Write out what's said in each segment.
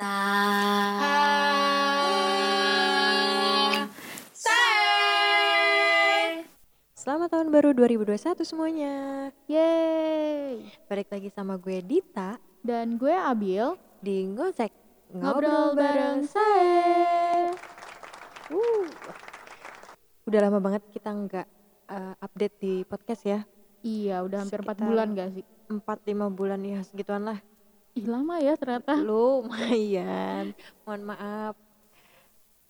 Sa Selamat tahun baru 2021 semuanya. Yeay. Balik lagi sama gue Dita Dan gue Abil, di Ngosek ngobrol bareng saya. Uh. Udah lama banget kita nggak uh, update di podcast ya. Iya, udah hampir 4 Sekitar- bulan gak sih? 4-5 bulan ya segituan lah. Ih, lama ya ternyata. Lumayan. Mohon maaf.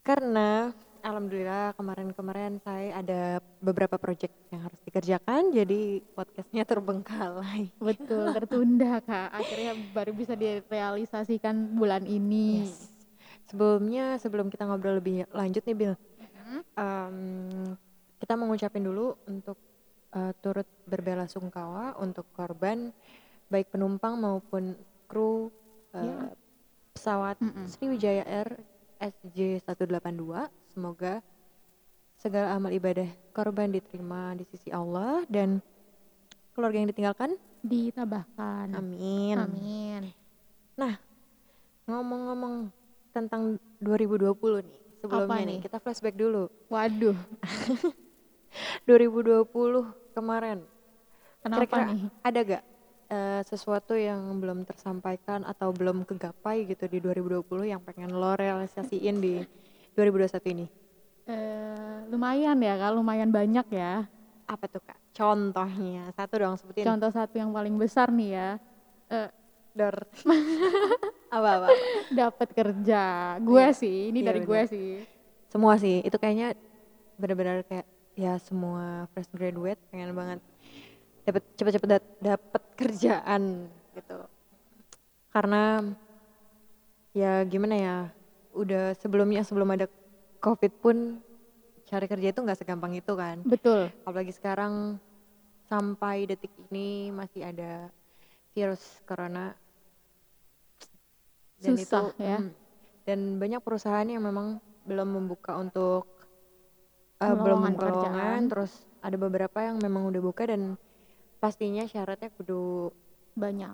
Karena alhamdulillah kemarin-kemarin saya ada beberapa project yang harus dikerjakan jadi podcastnya terbengkalai. Betul, tertunda Kak. Akhirnya baru bisa direalisasikan bulan ini. Yes. Sebelumnya sebelum kita ngobrol lebih lanjut nih Bill, Mm-hmm. em, kita mau ngucapin dulu untuk eh, turut berbela sungkawa untuk korban baik penumpang maupun kru eh, Ya. pesawat Mm-mm. Sriwijaya Air SJ 182. Semoga segala amal ibadah korban diterima di sisi Allah dan keluarga yang ditinggalkan. Ditabahkan. Amin. Amin. Ngomong-ngomong tentang 2020 nih, sebelumnya Apa nih nih? kita flashback dulu. Waduh, 2020 kemarin. kenapa Kira-kira nih? ada gak eh, sesuatu yang belum tersampaikan atau belum kegapai gitu di 2020 yang pengen lo realisasiin di 2021 ini? Eh, lumayan ya Kak, lumayan banyak ya. Apa tuh kak? Contohnya satu dong sebutin. Contoh satu yang paling besar nih ya. Eh, Dor. apa apa? dapat kerja. Gue Iya. sih, ini Iya, dari gue sih. Semua sih itu kayaknya benar-benar kayak ya semua fresh graduate pengen banget dapat cepet-cepet dapat kerjaan gitu. Karena ya gimana ya udah sebelumnya sebelum ada covid pun cari kerja itu nggak segampang itu kan. Betul. apalagi sekarang sampai detik ini masih ada virus corona. Susah, ya. mm, dan banyak perusahaan yang memang belum membuka untuk eh, belum membuka lowongan terus ada beberapa yang memang udah buka dan pastinya syaratnya kudu banyak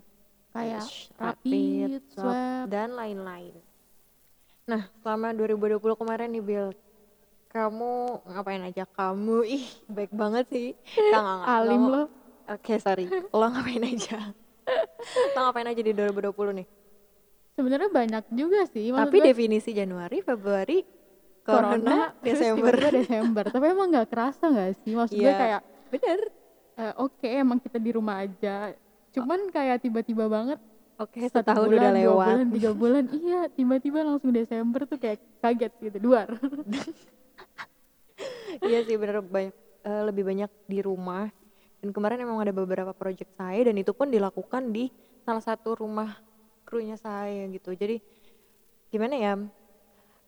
kayak sh- rapid, swab, dan lain-lain nah selama 2020 kemarin nih Bill kamu ngapain aja kamu ih baik banget sih nggak. alim Lo-. Oke, sorry. Lo ngapain aja? Lo ngapain aja di 2020 nih? Sebenarnya banyak juga sih. maksud Tapi gue definisi Januari, Februari, Corona, terus Desember. Desember. Tapi emang nggak kerasa nggak sih? Maksud gue Iya. kayak Bener. Eh, oke emang kita di rumah aja. Cuman kayak tiba-tiba banget Oke, satu setahun bulan, udah dua lewat. bulan, tiga bulan, iya tiba-tiba langsung Desember tuh kayak kaget gitu, duar. iya sih bener banyak eh, lebih banyak di rumah. Dan kemarin emang ada beberapa project saya dan itu pun dilakukan di salah satu rumah krunya saya gitu. Jadi gimana ya?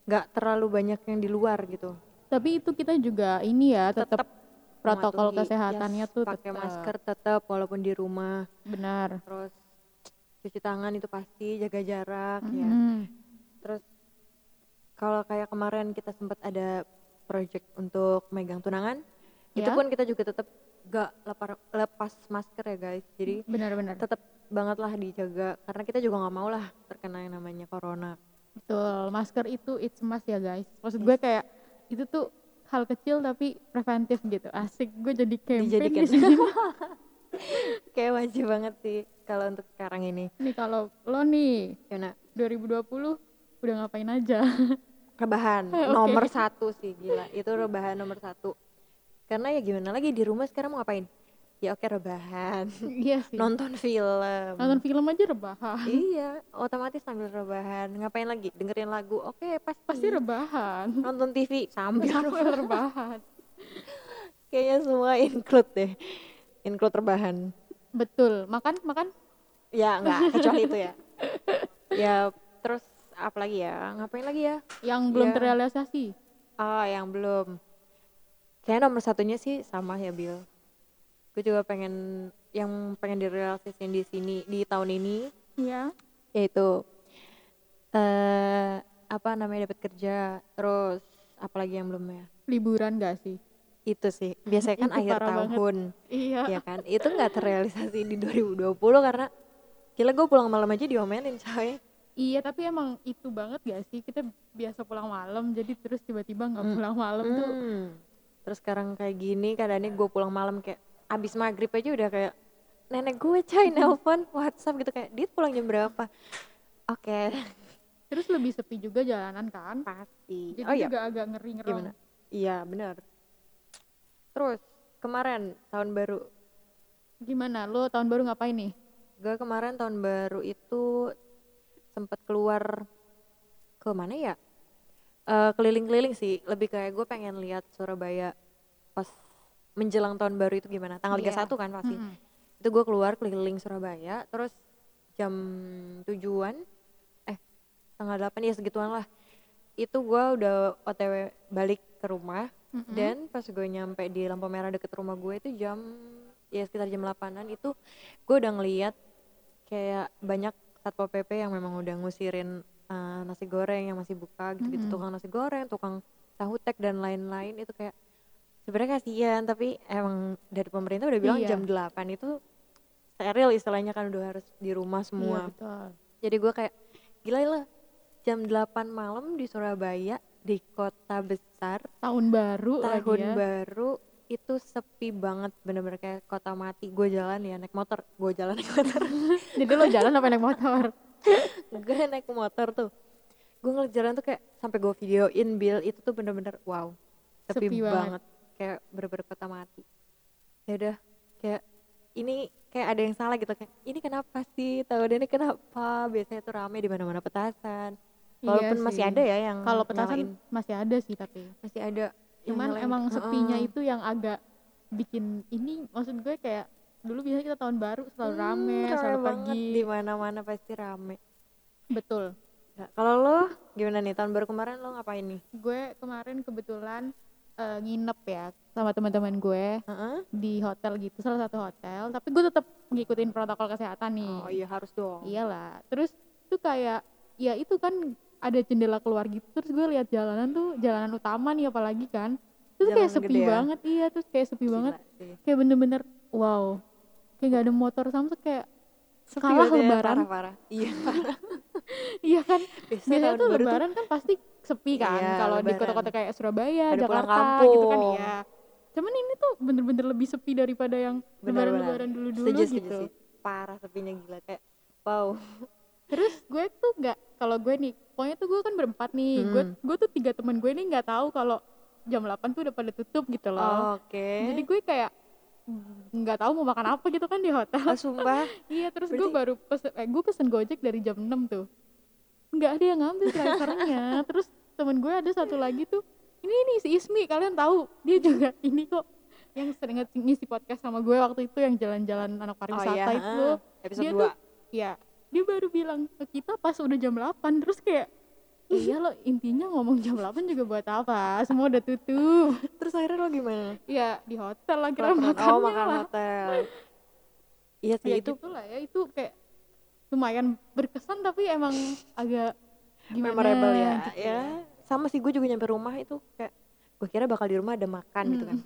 Nggak terlalu banyak yang di luar gitu. Tapi itu kita juga ini ya Tetap protokol mematuhi, kesehatannya yes, tuh pakai tetap. masker tetap walaupun di rumah. Benar. terus cuci tangan itu pasti jaga jarak ya Mm. terus kalau kayak kemarin kita sempat ada project untuk megang tunangan itu Ya. pun kita juga tetap gak lepar- lepas masker ya guys jadi Benar-benar. tetap banget lah dijaga karena kita juga nggak mau lah terkena yang namanya corona Betul, masker itu it's must ya guys. Maksud gue kayak itu tuh hal kecil tapi preventif gitu. Asik, gue jadi campaign Dijadikan. di sini. kayak wajib banget sih kalau untuk sekarang ini nih kalau lo nih Yona 2020 udah ngapain aja? rebahan Oke. nomor satu sih gila itu rebahan nomor satu karena ya gimana lagi di rumah sekarang mau ngapain ya oke rebahan iya sih. nonton film Nonton film aja rebahan. iya otomatis sambil rebahan ngapain lagi dengerin lagu oke pasti Pasti rebahan. nonton TV sambil Sambil rebahan. kayaknya semua include deh include rebahan Betul. Makan, makan. ya enggak kecuali itu ya ya terus apa lagi ya ngapain lagi ya Yang belum Iya. terrealisasi. ah yang belum kayaknya nomor satunya sih sama ya Bill gue juga pengen yang pengen direalisasiin di sini di tahun ini Iya. yaitu eh apa namanya dapat kerja terus apalagi yang belum ya Liburan gak sih? itu sih biasanya kan akhir parah banget. tahun Iya. ya kan itu nggak terrealisasi di 2020 karena gila gue pulang malam aja diomelin coy Iya tapi emang itu banget gak sih kita biasa pulang malam jadi terus tiba-tiba nggak pulang malam tuh Hmm. Terus sekarang kayak gini keadaannya gue pulang malam kayak abis maghrib aja udah kayak nenek gue coy nelpon WhatsApp gitu. Kayak dia pulang jam berapa? Oke. Terus lebih sepi juga jalanan kan? Pasti. jadi oh iya. juga agak ngeri ngerong gimana? Iya benar. Terus kemarin tahun baru. Gimana? Lo tahun baru ngapain nih? Gue kemarin tahun baru itu sempet keluar ke mana ya? Eh, keliling-keliling sih. Lebih kayak gue pengen lihat Surabaya pas menjelang tahun baru itu gimana tanggal Iya. 31 kan pasti Mm-mm. itu gue keluar keliling Surabaya terus jam tujuan eh tanggal 8 ya segituan lah itu gue udah otw balik ke rumah Mm-mm. dan pas gue nyampe di lampu merah deket rumah gue itu jam ya sekitar jam 8an itu gue udah ngeliat kayak banyak satpol pp yang memang udah ngusirin eh, nasi goreng yang masih buka gitu gitu Mhm. tukang nasi goreng tukang tahu tek dan lain-lain itu kayak sebenarnya kasihan tapi emang dari pemerintah udah bilang Iya. jam 8 itu steril istilahnya kan udah harus di rumah Iya, semua betul. jadi gue kayak gila lah jam 8 malam di Surabaya di kota besar tahun baru lagi tahun ya baru itu sepi banget bener-bener kayak kota mati gue jalan ya naik motor gue jalan naik motor jadi lo jalan apa naik motor gue naik motor tuh gue ngeliat jalan tuh kayak sampai gue videoin Bill itu tuh bener-bener wow sepi, Sepi banget. banget. Kayak bener-bener kota mati. Ya udah kayak ini kayak ada yang salah gitu kayak ini kenapa sih? Tahun ini kenapa? Biasanya tuh rame di mana-mana petasan. Iya walaupun masih sih. ada ya yang kalau petasan nyalain. masih ada sih tapi masih ada cuman nyalain. emang sepinya Heeh. itu yang agak bikin ini maksud gue kayak dulu biasanya kita tahun baru selalu Hmm, rame, selalu pergi di mana-mana pasti rame. Betul. Ya, kalau lo gimana nih? Tahun baru kemarin lo ngapain nih? Gue kemarin kebetulan eh, nginep ya sama teman-teman gue Heeh. di hotel gitu salah satu hotel. Tapi gue tetap ngikutin protokol kesehatan nih. Oh iya harus dong. Iyalah. Terus itu kayak ya itu kan ada jendela keluar gitu. Terus gue lihat jalanan tuh jalanan utama nih apalagi kan. Terus kayak sepi gede ya? banget. Iya terus kayak sepi Gila banget. sih. kayak bener-bener wow. Kayak gak ada motor sama tuh kayak Sepi Kalah ya, lebaran. parah-parah. Iya iya kan? Biasanya biasanya tuh baru tuh lebaran kan pasti sepi kan Iya, kalau di lebaran. kota-kota kayak Surabaya pulang Jakarta gitu kan iya. Cuman ini tuh bener-bener lebih sepi daripada yang lebaran-lebaran dulu-dulu setuju, setuju gitu sih. parah sepinya gila kayak wow. Terus gue tuh nggak kalau gue nih pokoknya tuh gue kan berempat nih. Gue Hmm. gue tuh tiga teman gue nih nggak tahu kalau jam 8 tuh udah pada tutup gitu loh. Oke. Jadi gue kayak nggak tahu mau makan apa gitu kan di hotel. Oh, sumpah? Iya terus gue baru pesen eh, gue pesen gojek dari jam 6 tuh. Nggak ada yang ngambil drivernya. Terus temen gue ada satu lagi tuh ini nih si Ismi kalian tahu? Dia juga ini kok yang sering ngisi podcast sama gue waktu itu yang jalan-jalan anak pariwisata oh, iya. itu. episode dia 2 tuh ya dia baru bilang ke kita pas udah jam 8 terus kayak iya lo intinya ngomong jam 8 juga buat apa? Semua udah tutup. Terus akhirnya lo gimana? Ya di hotel lah kira makannya oh makan lah. hotel. Iya sih ya itu gitu lah ya itu kayak lumayan berkesan tapi emang agak gimana? Memorable ya. Gitu. Ya sama sih gue juga nyampe rumah itu kayak gue kira bakal di rumah ada makan gitu kan.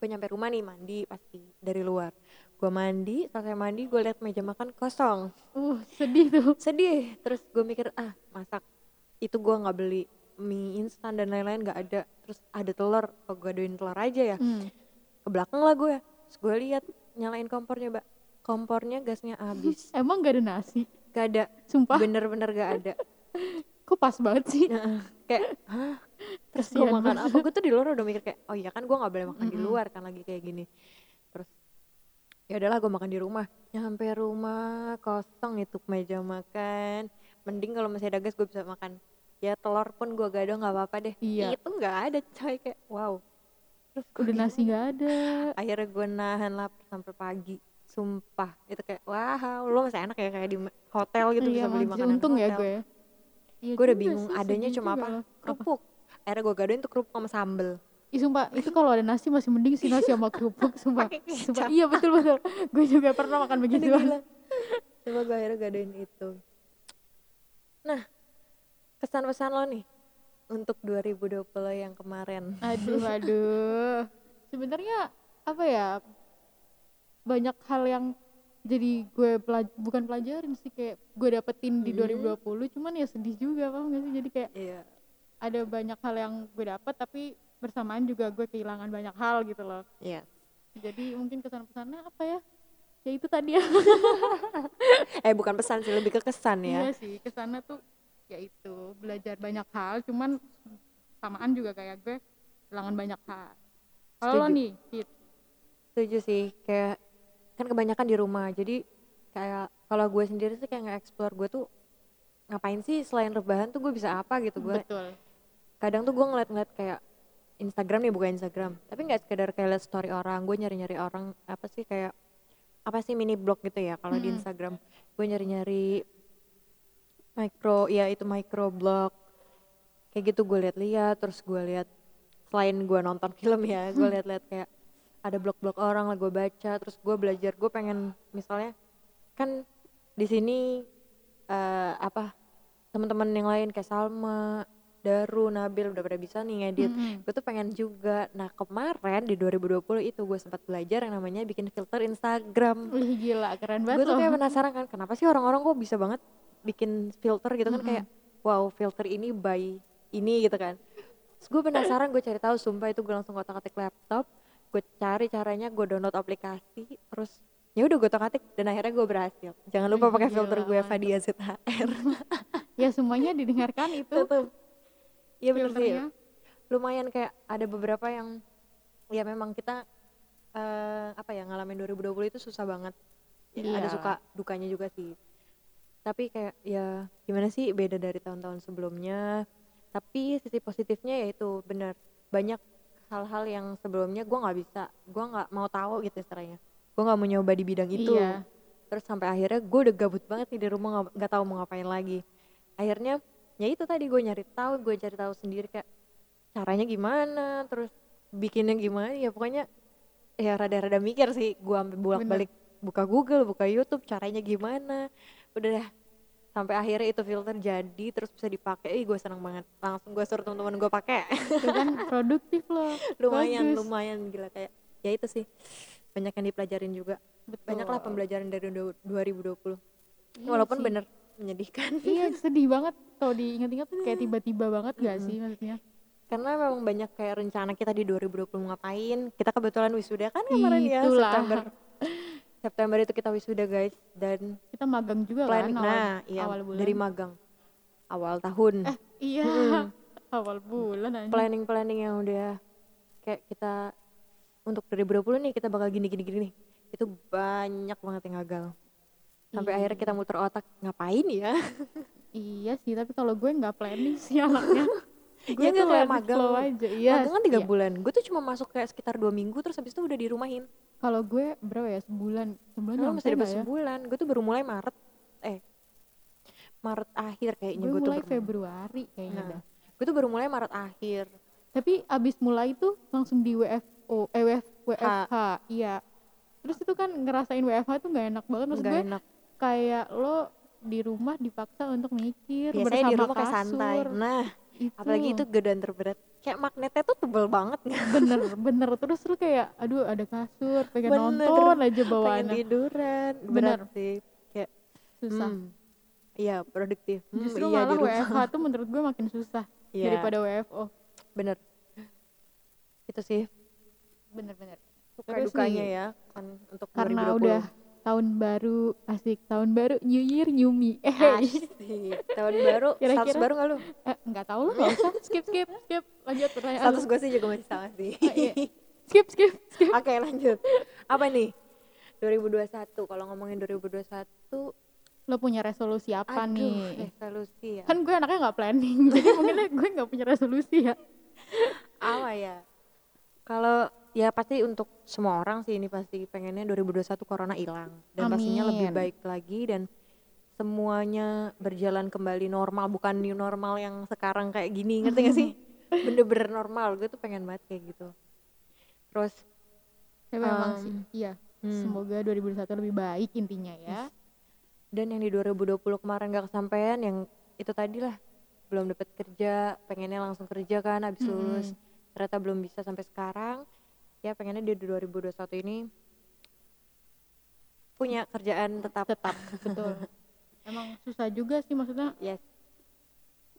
Gue nyampe rumah nih mandi pasti dari luar. Gue mandi selesai mandi gue liat meja makan kosong. Uh sedih tuh. Sedih. Terus gue mikir ah masak itu gue nggak beli mie instan dan lain-lain nggak ada. Terus ada telur kok gue adoin telur aja ya. Hmm. ke belakang lah gue terus gue lihat nyalain kompornya mbak. Kompornya gasnya habis. Emang gak ada nasi? Gak ada. Sumpah. Bener-bener gak ada. Kok pas banget sih? Nah, kayak hah? Terus gue makan apa? Gue tuh di luar udah mikir kayak oh iya kan gue nggak boleh makan di Mm-mm. luar kan lagi kayak gini. Terus ya udahlah gue makan di rumah. Nyampe rumah kosong itu meja makan. Mending kalau masih ada gas gue bisa makan ya telur pun gue gado nggak apa-apa deh. Iya. itu nggak ada coy kayak wow. Terus gua udah nasi gak ada. Akhirnya gue nahan lapar sampai pagi. Sumpah. Itu kayak wow lo masih enak ya kayak di hotel gitu Iya, bisa beli makanan untung ya hotel. gue Iya gue udah bingung sih, adanya cuma apa? loh. kerupuk. Akhirnya gue gadoin tuh kerupuk sama sambel. Ih sumpah itu kalau ada nasi masih mending sih nasi sama kerupuk sumpah. Sumpah. Iya betul betul. Gue juga pernah makan begitu. coba gue akhirnya gadoin itu. Nah kesan-pesan lo nih untuk 2020 yang kemarin. Aduh aduh. Sebenarnya apa ya? Banyak hal yang jadi gue pelaj- bukan pelajarin sih kayak gue dapetin di Hmm. 2020 cuman ya sedih juga paham gak sih? Jadi kayak iya. ada banyak hal yang gue dapet tapi bersamaan juga gue kehilangan banyak hal gitu loh. Iya. Jadi mungkin kesan-pesannya apa ya? Ya itu tadi ya. Eh bukan pesan sih lebih ke kesan ya. Iya sih ke sana tuh ya itu belajar banyak hal cuman samaan juga kayak gue kehilangan banyak hal. Kalau lo nih Hit, setuju sih kayak kan kebanyakan di rumah jadi kayak kalau gue sendiri sih kayak nge-explore gue tuh ngapain sih selain rebahan tuh gue bisa apa gitu gue betul. kadang tuh gue ngeliat-ngeliat kayak Instagram nih bukan Instagram tapi nggak sekedar kayak liat story orang gue nyari-nyari orang apa sih kayak apa sih mini blog gitu ya kalau di Mm-mm. Instagram. Gue nyari-nyari micro ya itu micro blog kayak gitu gue liat-liat terus gue liat selain gue nonton film ya gue liat-liat kayak ada blog-blog orang lah gue baca terus gue belajar gue pengen misalnya kan di sini eh, apa teman-teman yang lain kayak Salma Daru, Nabil udah pada bisa nih ngedit. Mm-mm. Gue tuh pengen juga. Nah kemarin di 2020 itu gue sempat belajar yang namanya bikin filter Instagram. Wih gila keren Gue banget tuh loh kayak penasaran kan kenapa sih orang-orang kok bisa banget bikin filter gitu kan Mm-mm. kayak wow filter ini by ini gitu kan. Terus gue penasaran gue cari tahu sumpah itu gue langsung kotak-atik laptop. Gue cari caranya gue download aplikasi terus ya udah gue kotak-atik dan akhirnya gue berhasil. Jangan lupa pakai filter gue. Fadia ZHR. ya semuanya didengarkan itu Tutup. Iya bener sih. lumayan kayak ada beberapa yang ya memang kita eh apa ya ngalamin 2020 itu susah banget Ya, ada Iya. suka dukanya juga sih tapi kayak ya gimana sih beda dari tahun-tahun sebelumnya. Tapi sisi positifnya yaitu benar banyak hal-hal yang sebelumnya gua nggak bisa gua nggak mau tahu gitu istilahnya. Gua nggak mau nyoba di bidang itu. Iya. terus sampai akhirnya gue udah gabut banget nih di rumah nggak- tahu mau ngapain lagi. Akhirnya ya itu tadi gue nyari tahu gue cari tahu sendiri kayak caranya gimana terus bikinnya gimana. Ya pokoknya ya rada-rada mikir sih gue sampai bolak-balik buka Google buka YouTube caranya gimana udah dah sampai akhirnya itu filter jadi terus bisa dipakai. Ih gue seneng banget. Langsung gue suruh teman-teman gue pakai. Itu kan produktif loh. Lumayan Bagus. lumayan gila. Kayak ya itu sih. Banyak yang dipelajarin juga. Betul. banyaklah pembelajaran dari du- 2020 Iya walaupun sih. bener menyedihkan. Iya sedih banget kalau diingat-ingat kayak tiba-tiba banget gak sih maksudnya? Karena memang banyak kayak rencana kita di 2020 ngapain. Kita kebetulan wisuda kan kemarin ya. September September itu kita wisuda guys. Dan kita magang juga plan kan awal, nah iya awal bulan. dari magang. Awal tahun. Eh iya. Mm-mm. awal bulan anjing. planning planning yang udah kayak kita untuk 2020 nih kita bakal gini gini gini nih. Itu banyak banget yang gagal. Sampai Iya. akhirnya kita muter otak. Ngapain ya? Iya sih tapi kalau gue nggak planning sih anaknya gue Iya, tuh kayak magang. aja iya magang kan tiga iya. bulan. Gue tuh cuma masuk kayak sekitar dua minggu terus habis itu udah dirumahin. Kalau gue berapa ya? Sebulan. Sebulan nyampe masih dapat ya? sebulan. Gue tuh baru mulai Maret. Eh Maret akhir kayaknya gue gue tuh mulai baru Februari kayaknya Nah. dah. gue tuh baru mulai Maret akhir. Tapi abis mulai tuh langsung di WFO eh WF, WFH iya. Terus itu kan ngerasain WFH tuh nggak enak banget. Maksud nggak gue enak. kayak lo di rumah dipaksa untuk mikir biasanya di bersama rumah kayak santai. kasur. nah itu. Apalagi itu godaan terberat. Kayak magnetnya tuh tebel banget. Nggak bener bener. Terus lu kayak aduh ada kasur pengen Bener. nonton aja pengen bawaannya. tiduran. Bener. sih. Kayak susah. hmm, iya produktif. Hmm, justru iya, malah. WFH tuh menurut gue makin susah Iya, daripada WFO bener. Itu sih. Bener-bener suka dukanya nih, ya kan untuk karena 2020. udah tahun baru asik tahun baru New Year New Me eh Asik. tahun baru Kira-kira- status baru nggak lu eh, nggak tahu lu nggak usah skip skip skip lanjut pertanyaan status gue sih juga masih sama sih Ah, iya. skip skip skip Oke lanjut. Apa nih? 2021. Kalau ngomongin 2021, lo punya resolusi apa aduh, nih resolusi ya. kan gue anaknya nggak planning jadi mungkin gue nggak punya resolusi ya Apa ya? Kalau ya pasti untuk semua orang sih ini pasti pengennya 2021 corona hilang. Dan pastinya lebih Amin. baik lagi dan semuanya berjalan kembali normal. Bukan new normal yang sekarang kayak gini ngerti gak sih? Bener-bener normal. Gue tuh pengen banget kayak gitu. Terus tapi memang Um, sih. Iya. hmm. semoga 2021 lebih baik intinya ya. Dan yang di 2020 kemarin gak kesampaian yang itu tadi lah. Belum dapat kerja pengennya langsung kerja kan Mm-mm. lulus. Ternyata belum bisa sampai sekarang ya pengennya di 2021 ini punya kerjaan tetap. Tetap betul. Emang susah juga sih maksudnya. Yes.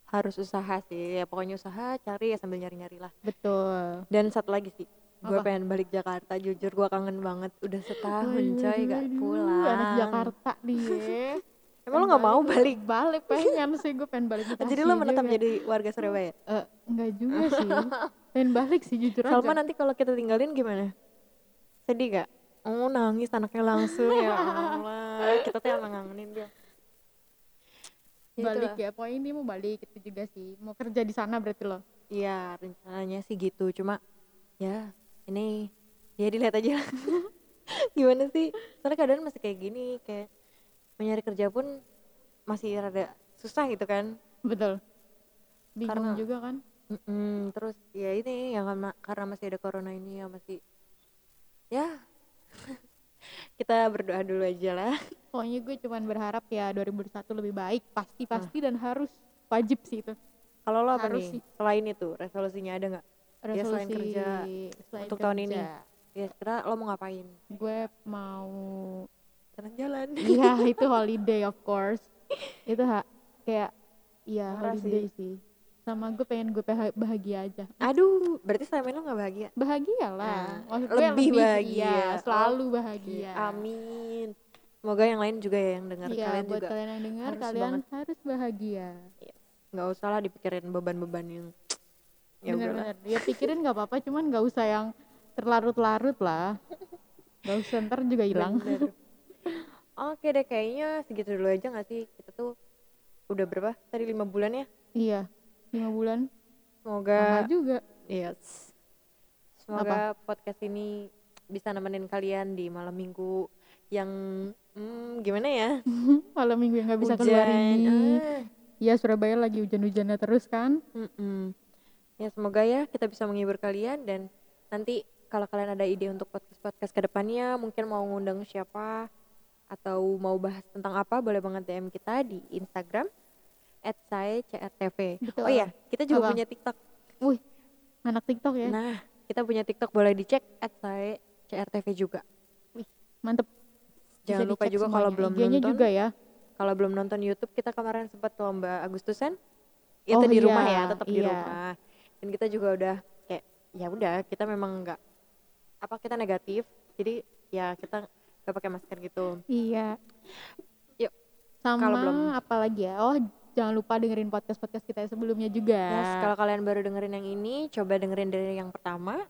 Harus usaha sih. Ya pokoknya usaha cari ya sambil nyari nyari lah. Betul. Dan satu lagi sih gue pengen balik Jakarta jujur gue kangen banget. Udah setahun Aduh, coy gak aduh, pulang. Anak Jakarta dia emang lo nggak mau balik? Balik pengen sih gue pengen balik Bekasi jadi lo menetap juga. jadi warga Surabaya? Eh, enggak juga sih. Pengen balik sih jujur Salma aja nanti kalau kita tinggalin gimana? Sedih gak oh nangis anaknya langsung ya Allah. Kita tuh emang ngangenin dia. Ya balik itulah. ya pokoknya ini mau balik itu juga sih. Mau kerja di sana berarti lo? Iya rencananya sih gitu. Cuma ya ini ya dilihat aja. Gimana sih? Soalnya keadaan masih kayak gini kayak mencari kerja pun masih rada susah gitu kan. Betul. Bingung Karena- juga kan. Mm-mm, terus ya ini yang karena, karena masih ada corona ini ya masih ya. Kita berdoa dulu aja lah. Pokoknya gue cuman berharap ya 2021 lebih baik pasti pasti dan harus wajib sih itu. Kalau lo apa Harus nih? sih. selain itu resolusinya ada nggak? Ya, selain kerja selain untuk tahun ini. kerja, ya kira lo mau ngapain? Gue mau jalan-jalan iya itu holiday of course. Itu ha, kayak iya holiday sih. sama gue pengen gue baha- bahagia aja. Aduh berarti selama ini lo nggak bahagia? Bahagia lah. Nah, gue lebih bahagia. iya, selalu Oke, bahagia. amin. Semoga yang lain juga ya yang dengar iya kalian buat juga kalian yang dengar harus kalian banget. harus bahagia. Nggak usah lah dipikirin beban-beban yang ya bener-bener. Ya pikirin nggak apa-apa cuman nggak usah yang terlarut-larut lah. Nggak usah ntar juga hilang. Oke deh kayaknya segitu dulu aja gak sih? Kita tuh udah berapa? Tadi lima bulan ya? Iya lima bulan. Semoga lama juga. Yes. Semoga podcast ini bisa nemenin kalian di malam minggu yang hmm, gimana ya? Malam minggu yang nggak bisa keluar ini. Ah, ya Surabaya lagi hujan-hujannya terus kan? Mm-mm. ya semoga ya kita bisa menghibur kalian dan nanti kalau kalian ada ide untuk podcast podcast ke depannya mungkin mau ngundang siapa atau mau bahas tentang apa boleh banget DM kita di Instagram @saya_crtv. Betul. Oh iya, kita juga Apa? punya TikTok. wih anak TikTok ya Nah, kita punya TikTok boleh dicek @saya_crtv juga. mantep Jangan Bisa lupa juga kalau belum nonton, juga ya kalau belum nonton YouTube kita kemarin sempat lomba Agustusan. Itu Oh di iya, rumah ya, tetap di iya. rumah. Dan kita juga udah kayak ya udah, kita memang nggak apa kita negatif. Jadi ya kita nggak pakai masker gitu. iya Yuk, sama kalau belum. apa lagi ya oh jangan lupa dengerin podcast podcast kita sebelumnya juga Yes, kalau kalian baru dengerin yang ini, coba dengerin dari yang pertama.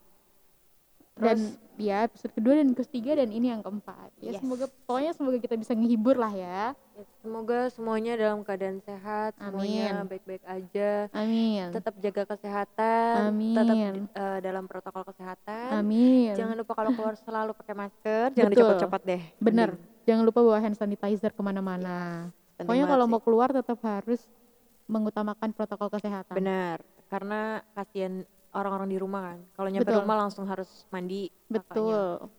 Dan Terus ya episode kedua dan ketiga dan ini yang keempat ya Yes. semoga pokoknya semoga kita bisa ngehibur lah ya ya, semoga semuanya dalam keadaan sehat, semuanya Amin. baik-baik aja. amin Tetap jaga kesehatan, tetap Amin. eh, dalam protokol kesehatan. amin Jangan lupa kalau keluar selalu pakai masker, jangan Betul. dicopot-copot deh. bener Mending. jangan lupa bawa hand sanitizer ke mana-mana Penting pokoknya kalau sih. mau keluar tetap harus mengutamakan protokol kesehatan benar, karena kasihan orang-orang di rumah kan. Kalau nyampe Betul. rumah langsung harus mandi. makanya. betul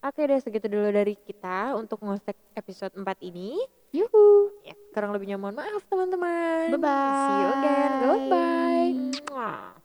Oke deh, segitu dulu dari kita untuk ngosek episode 4 ini. yuhu Ya, kurang lebihnya mohon maaf teman-teman. Bye-bye. See you again. Goodbye. Mwah.